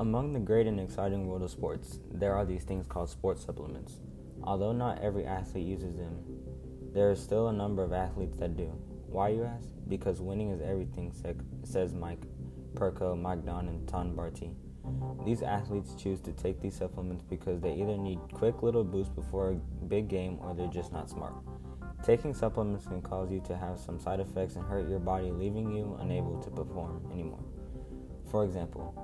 Among the great and exciting world of sports, there are these things called sports supplements. Although not every athlete uses them, there is still a number of athletes that do. Why, you ask? Because winning is everything, says Mike Perko, Mike Don, and Ton Barty. These athletes choose to take these supplements because they either need quick little boost before a big game or they're just not smart. Taking supplements can cause you to have some side effects and hurt your body, leaving you unable to perform anymore. For example,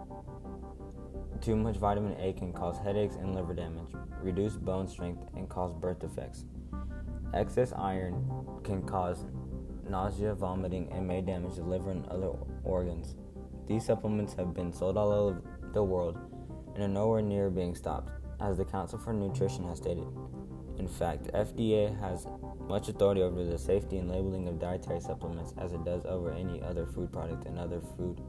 too much vitamin A can cause headaches and liver damage, reduce bone strength, and cause birth defects. Excess iron can cause nausea, vomiting, and may damage the liver and other organs. These supplements have been sold all over the world and are nowhere near being stopped, as the Council for Nutrition has stated. In fact, FDA has much authority over the safety and labeling of dietary supplements as it does over any other food product and other food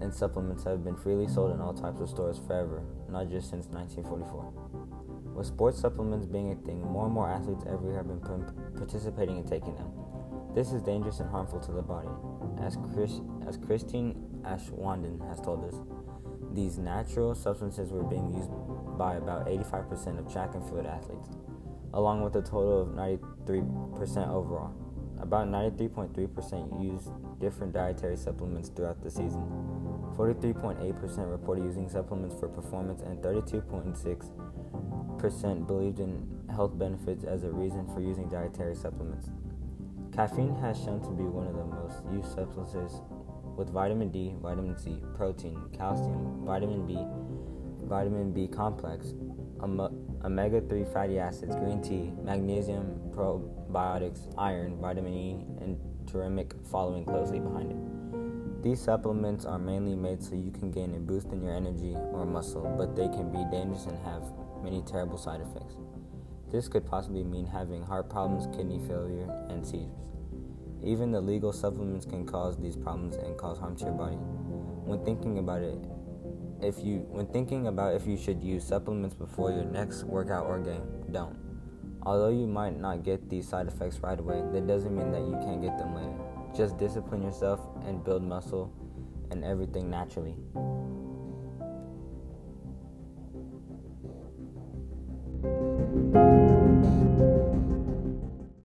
and supplements have been freely sold in all types of stores forever, not just since 1944. With sports supplements being a thing, more and more athletes every year have been participating in taking them. This is dangerous and harmful to the body. As, Chris, as Christine Aschwanden has told us, these natural substances were being used by about 85% of track and field athletes, along with a total of 93% overall. About 93.3% used different dietary supplements throughout the season. 43.8% reported using supplements for performance, and 32.6% believed in health benefits as a reason for using dietary supplements. Caffeine has shown to be one of the most used substances with vitamin D, vitamin C, protein, calcium, vitamin B, vitamin B complex, omega 3 fatty acids, green tea, magnesium, probiotics, iron, vitamin E, and turmeric following closely behind it. These supplements are mainly made so you can gain a boost in your energy or muscle, but they can be dangerous and have many terrible side effects. This could possibly mean having heart problems, kidney failure, and seizures. Even the legal supplements can cause these problems and cause harm to your body. When thinking about it, if you when thinking about if you should use supplements before your next workout or game, don't. Although you might not get these side effects right away, that doesn't mean that you can't get them later. Just discipline yourself and build muscle and everything naturally.